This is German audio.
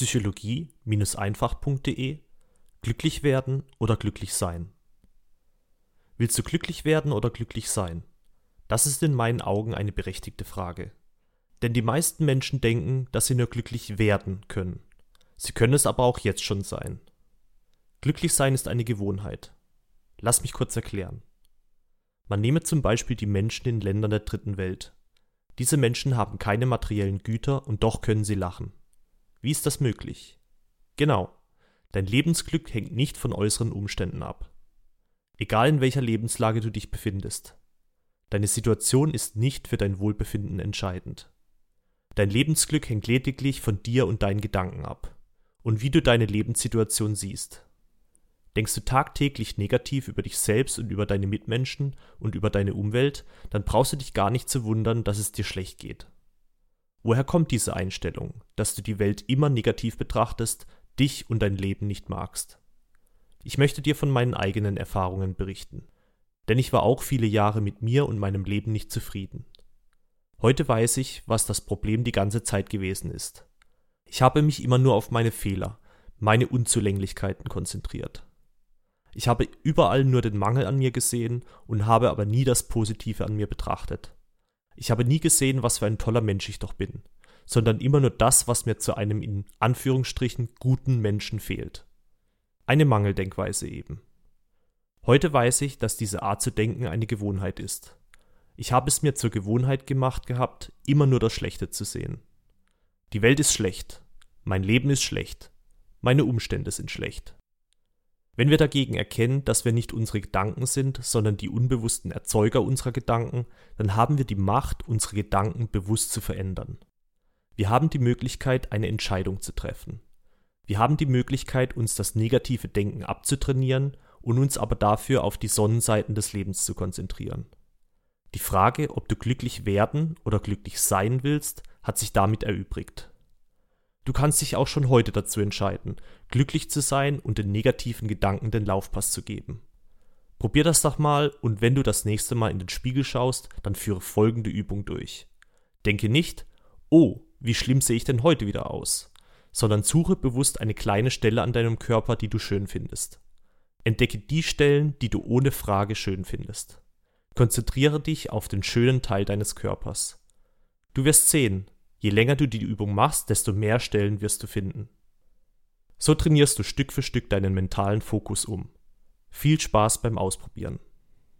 psychologie-einfach.de Glücklich werden oder glücklich sein? Willst du glücklich werden oder glücklich sein? Das ist in meinen Augen eine berechtigte Frage. Denn die meisten Menschen denken, dass sie nur glücklich werden können. Sie können es aber auch jetzt schon sein. Glücklich sein ist eine Gewohnheit. Lass mich kurz erklären. Man nehme zum Beispiel die Menschen in Ländern der dritten Welt. Diese Menschen haben keine materiellen Güter und doch können sie lachen. Wie ist das möglich? Genau, dein Lebensglück hängt nicht von äußeren Umständen ab. Egal in welcher Lebenslage du dich befindest. Deine Situation ist nicht für dein Wohlbefinden entscheidend. Dein Lebensglück hängt lediglich von dir und deinen Gedanken ab und wie du deine Lebenssituation siehst. Denkst du tagtäglich negativ über dich selbst und über deine Mitmenschen und über deine Umwelt, dann brauchst du dich gar nicht zu wundern, dass es dir schlecht geht. Woher kommt diese Einstellung, dass du die Welt immer negativ betrachtest, dich und dein Leben nicht magst? Ich möchte dir von meinen eigenen Erfahrungen berichten, denn ich war auch viele Jahre mit mir und meinem Leben nicht zufrieden. Heute weiß ich, was das Problem die ganze Zeit gewesen ist. Ich habe mich immer nur auf meine Fehler, meine Unzulänglichkeiten konzentriert. Ich habe überall nur den Mangel an mir gesehen und habe aber nie das Positive an mir betrachtet. Ich habe nie gesehen, was für ein toller Mensch ich doch bin, sondern immer nur das, was mir zu einem in Anführungsstrichen guten Menschen fehlt. Eine Mangeldenkweise eben. Heute weiß ich, dass diese Art zu denken eine Gewohnheit ist. Ich habe es mir zur Gewohnheit gemacht gehabt, immer nur das Schlechte zu sehen. Die Welt ist schlecht, mein Leben ist schlecht, meine Umstände sind schlecht. Wenn wir dagegen erkennen, dass wir nicht unsere Gedanken sind, sondern die unbewussten Erzeuger unserer Gedanken, dann haben wir die Macht, unsere Gedanken bewusst zu verändern. Wir haben die Möglichkeit, eine Entscheidung zu treffen. Wir haben die Möglichkeit, uns das negative Denken abzutrainieren und uns aber dafür auf die Sonnenseiten des Lebens zu konzentrieren. Die Frage, ob du glücklich werden oder glücklich sein willst, hat sich damit erübrigt. Du kannst dich auch schon heute dazu entscheiden, glücklich zu sein und den negativen Gedanken den Laufpass zu geben. Probier das doch mal und wenn du das nächste Mal in den Spiegel schaust, dann führe folgende Übung durch. Denke nicht, oh, wie schlimm sehe ich denn heute wieder aus, sondern suche bewusst eine kleine Stelle an deinem Körper, die du schön findest. Entdecke die Stellen, die du ohne Frage schön findest. Konzentriere dich auf den schönen Teil deines Körpers. Du wirst sehen, Je länger du die Übung machst, desto mehr Stellen wirst du finden. So trainierst du Stück für Stück deinen mentalen Fokus um. Viel Spaß beim Ausprobieren.